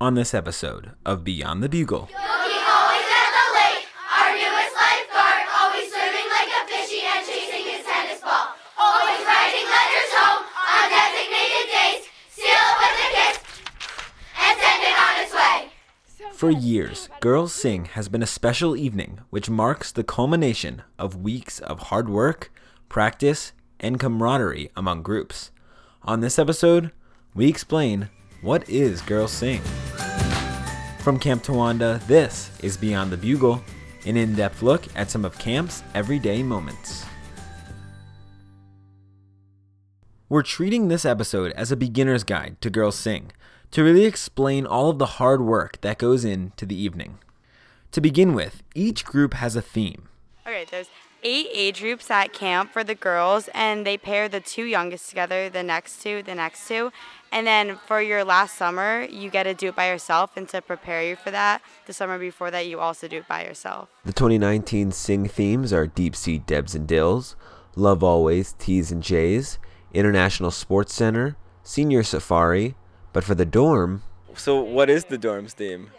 on this episode of Beyond the Bugle. Looking always at the lake, our newest lifeguard, always swimming like a fishy and chasing his tennis ball. Always writing letters home on designated days, seal it with a kiss, and send it on its way. For years, Girls Sing has been a special evening which marks the culmination of weeks of hard work, practice, and camaraderie among groups. On this episode, we explain what is Girls Sing. From Camp Towanda, this is Beyond the Bugle, an in depth look at some of camp's everyday moments. We're treating this episode as a beginner's guide to Girls Sing to really explain all of the hard work that goes into the evening. To begin with, each group has a theme. Okay, there's eight age groups at camp for the girls, and they pair the two youngest together, the next two, the next two. And then for your last summer, you get to do it by yourself. And to prepare you for that, the summer before that, you also do it by yourself. The 2019 Sing themes are Deep Sea Debs and Dills, Love Always T's and J's, International Sports Center, Senior Safari, but for the dorm, So, what is the dorm's theme?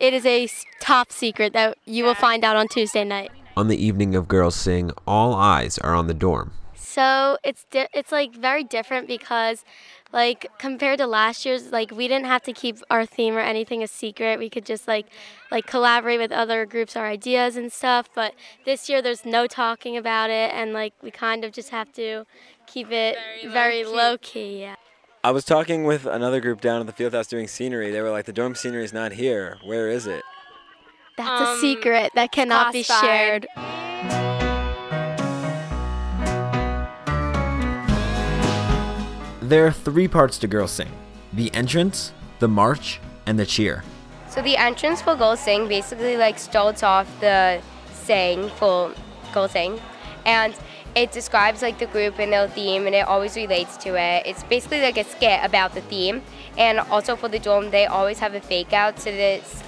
It is a top secret that you will find out on Tuesday night. on the evening of Girls Sing, all eyes are on the dorm. So it's di- it's like very different because, like compared to last year's, like we didn't have to keep our theme or anything a secret. We could just like like collaborate with other groups, our ideas and stuff. But this year, there's no talking about it, and like we kind of just have to keep it very, low key. Yeah. I was talking with another group down at the field house doing scenery. They were like, the dorm scenery is not here. Where is it? That's a Um, secret that cannot be classified. shared. There are three parts to Girls Sing the entrance, the march, and the cheer. So the entrance for Girls Sing basically like starts off the saying for Girls Sing, and it describes like the group and their theme, and it always relates to it. It's basically like a skit about the theme, and also for the dorm, they always have a fake out, so this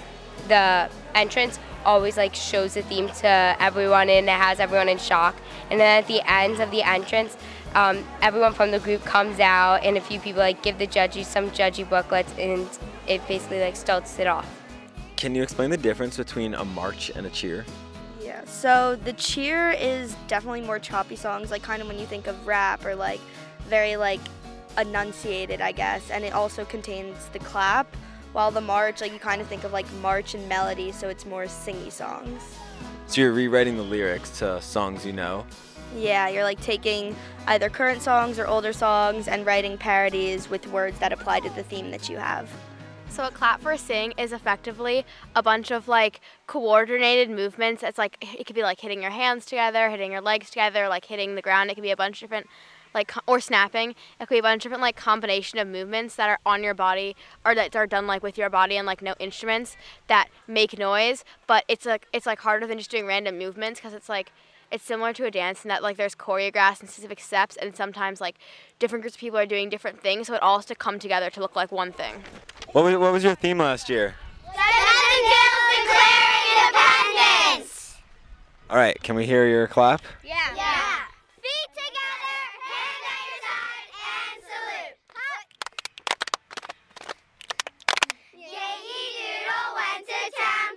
the entrance always like shows the theme to everyone, and it has everyone in shock. And then at the end of the entrance. Um, everyone from the group comes out and a few people like give the judges some judgy booklets and it basically like starts it off. Can you explain the difference between a march and a cheer? Yeah, so the cheer is definitely more choppy songs, like kind of when you think of rap or like very like enunciated, I guess, and it also contains the clap. While the march, like you kind of think of like march and melody, so it's more singy songs. So you're rewriting the lyrics to songs you know. Yeah, you're like taking either current songs or older songs and writing parodies with words that apply to the theme that you have. So a clap for a sing is effectively a bunch of like coordinated movements. It's like it could be like hitting your hands together, hitting your legs together, like hitting the ground. It could be a bunch of different like or snapping. It could be a bunch of different like combination of movements that are on your body or that are done like with your body and like no instruments that make noise. But it's like it's like harder than just doing random movements because it's like it's similar to a dance in that like there's choreographed and specific steps and sometimes like different groups of people are doing different things so it all has to come together to look like one thing. What was, what was your theme last year? Seven Gills declare independence. All right, can we hear your clap? Yeah. Yeah. Feet together, hand at your side, and salute. Yankee Doodle went to town.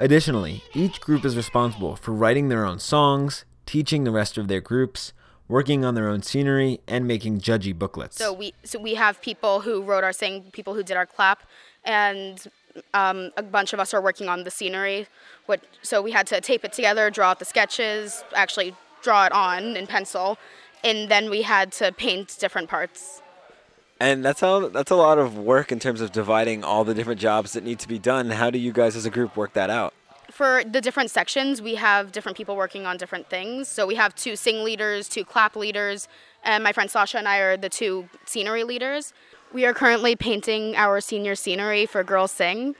Additionally, each group is responsible for writing their own songs, teaching the rest of their groups, working on their own scenery, and making judgy booklets. So we so we have people who wrote our sing, people who did our clap, and um, a bunch of us are working on the scenery. What so we had to tape it together, draw out the sketches, actually draw it on in pencil, and then we had to paint different parts. And that's how that's a lot of work in terms of dividing all the different jobs that need to be done. How do you guys as a group work that out? For the different sections, we have different people working on different things. So we have two sing leaders, two clap leaders, and my friend Sasha and I are the two scenery leaders. We are currently painting our senior scenery for Girls Sing.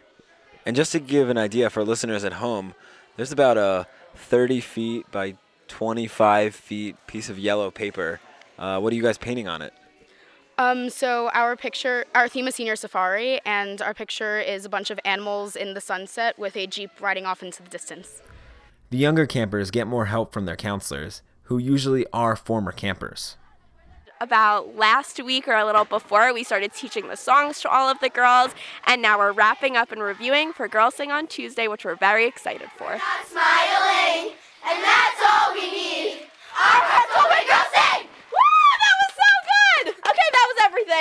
And just to give an idea for listeners at home, there's about a 30 feet by 25 feet piece of yellow paper. Uh, what are you guys painting on it? Um, so our picture, our theme is senior safari, and our picture is a bunch of animals in the sunset with a jeep riding off into the distance. The younger campers get more help from their counselors, who usually are former campers. about last week or a little before, we started teaching the songs to all of the girls, and now we're wrapping up and reviewing for Girls Sing on Tuesday, which we're very excited for. Smiling, and that's all we need. Our hearts open, girls sing. Woo! That was so good! Okay,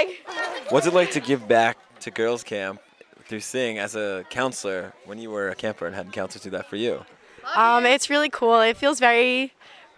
that. What's it like to give back to girls' camp through Sing as a counselor when you were a camper and had counselors do that for you? Um, it's really cool. It feels very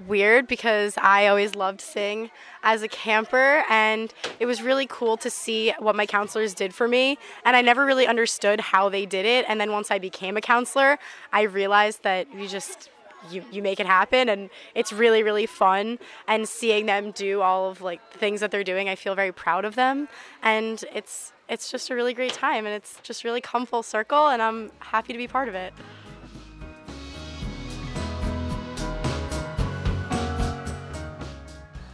weird because I always loved Sing as a camper, and it was really cool to see what my counselors did for me. And I never really understood how they did it. And then once I became a counselor, I realized that you just you, you make it happen and it's really really fun. And seeing them do all of like the things that they're doing i feel very proud of them. And it's it's just a really great time and it's just really come full circle and i'm happy to be part of it.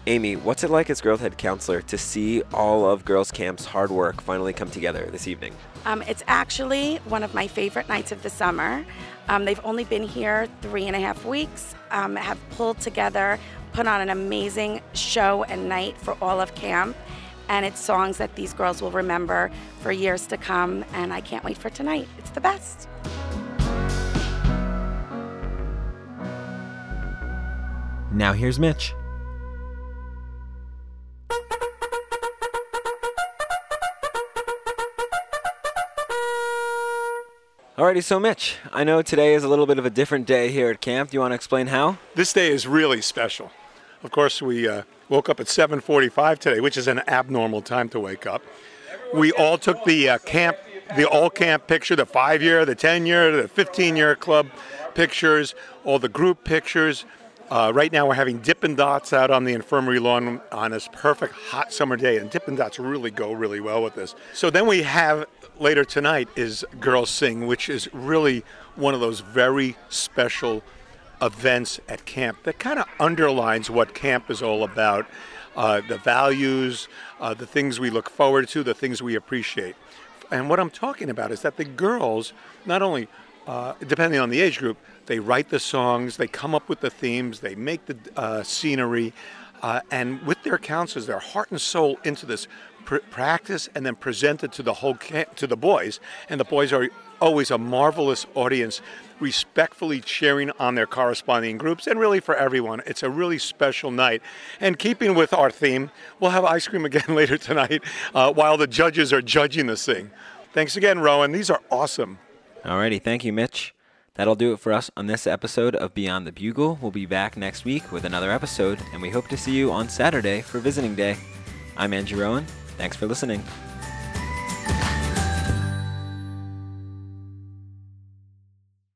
Amy, what's it like as Girls Head Counselor to see all of Girls Camp's hard work finally come together this evening? Um, it's actually one of my favorite nights of the summer. Um, they've only been here three and a half weeks, um, have pulled together, put on an amazing show and night for all of camp. And it's songs that these girls will remember for years to come. And I can't wait for tonight. It's the best. Now here's Mitch. Alrighty, so Mitch, I know today is a little bit of a different day here at camp. Do you want to explain how? This day is really special. Of course, we uh, woke up at 7:45 today, which is an abnormal time to wake up. We all took the uh, camp, the all camp picture, the five-year, the 10-year, the 15-year club pictures, all the group pictures. Uh, right now, we're having Dippin' Dots out on the infirmary lawn on this perfect hot summer day, and Dippin' Dots really go really well with this. So then we have later tonight is Girls Sing, which is really one of those very special events at camp that kind of underlines what camp is all about uh, the values, uh, the things we look forward to, the things we appreciate. And what I'm talking about is that the girls, not only uh, depending on the age group, they write the songs, they come up with the themes, they make the uh, scenery, uh, and with their counselors, their heart and soul into this pr- practice and then present it to the whole camp, to the boys. And the boys are always a marvelous audience, respectfully cheering on their corresponding groups, and really for everyone. It's a really special night. And keeping with our theme, we'll have ice cream again later tonight uh, while the judges are judging the thing. Thanks again, Rowan. These are awesome. Alrighty, thank you, Mitch. That'll do it for us on this episode of Beyond the Bugle. We'll be back next week with another episode, and we hope to see you on Saturday for Visiting Day. I'm Andrew Rowan. Thanks for listening.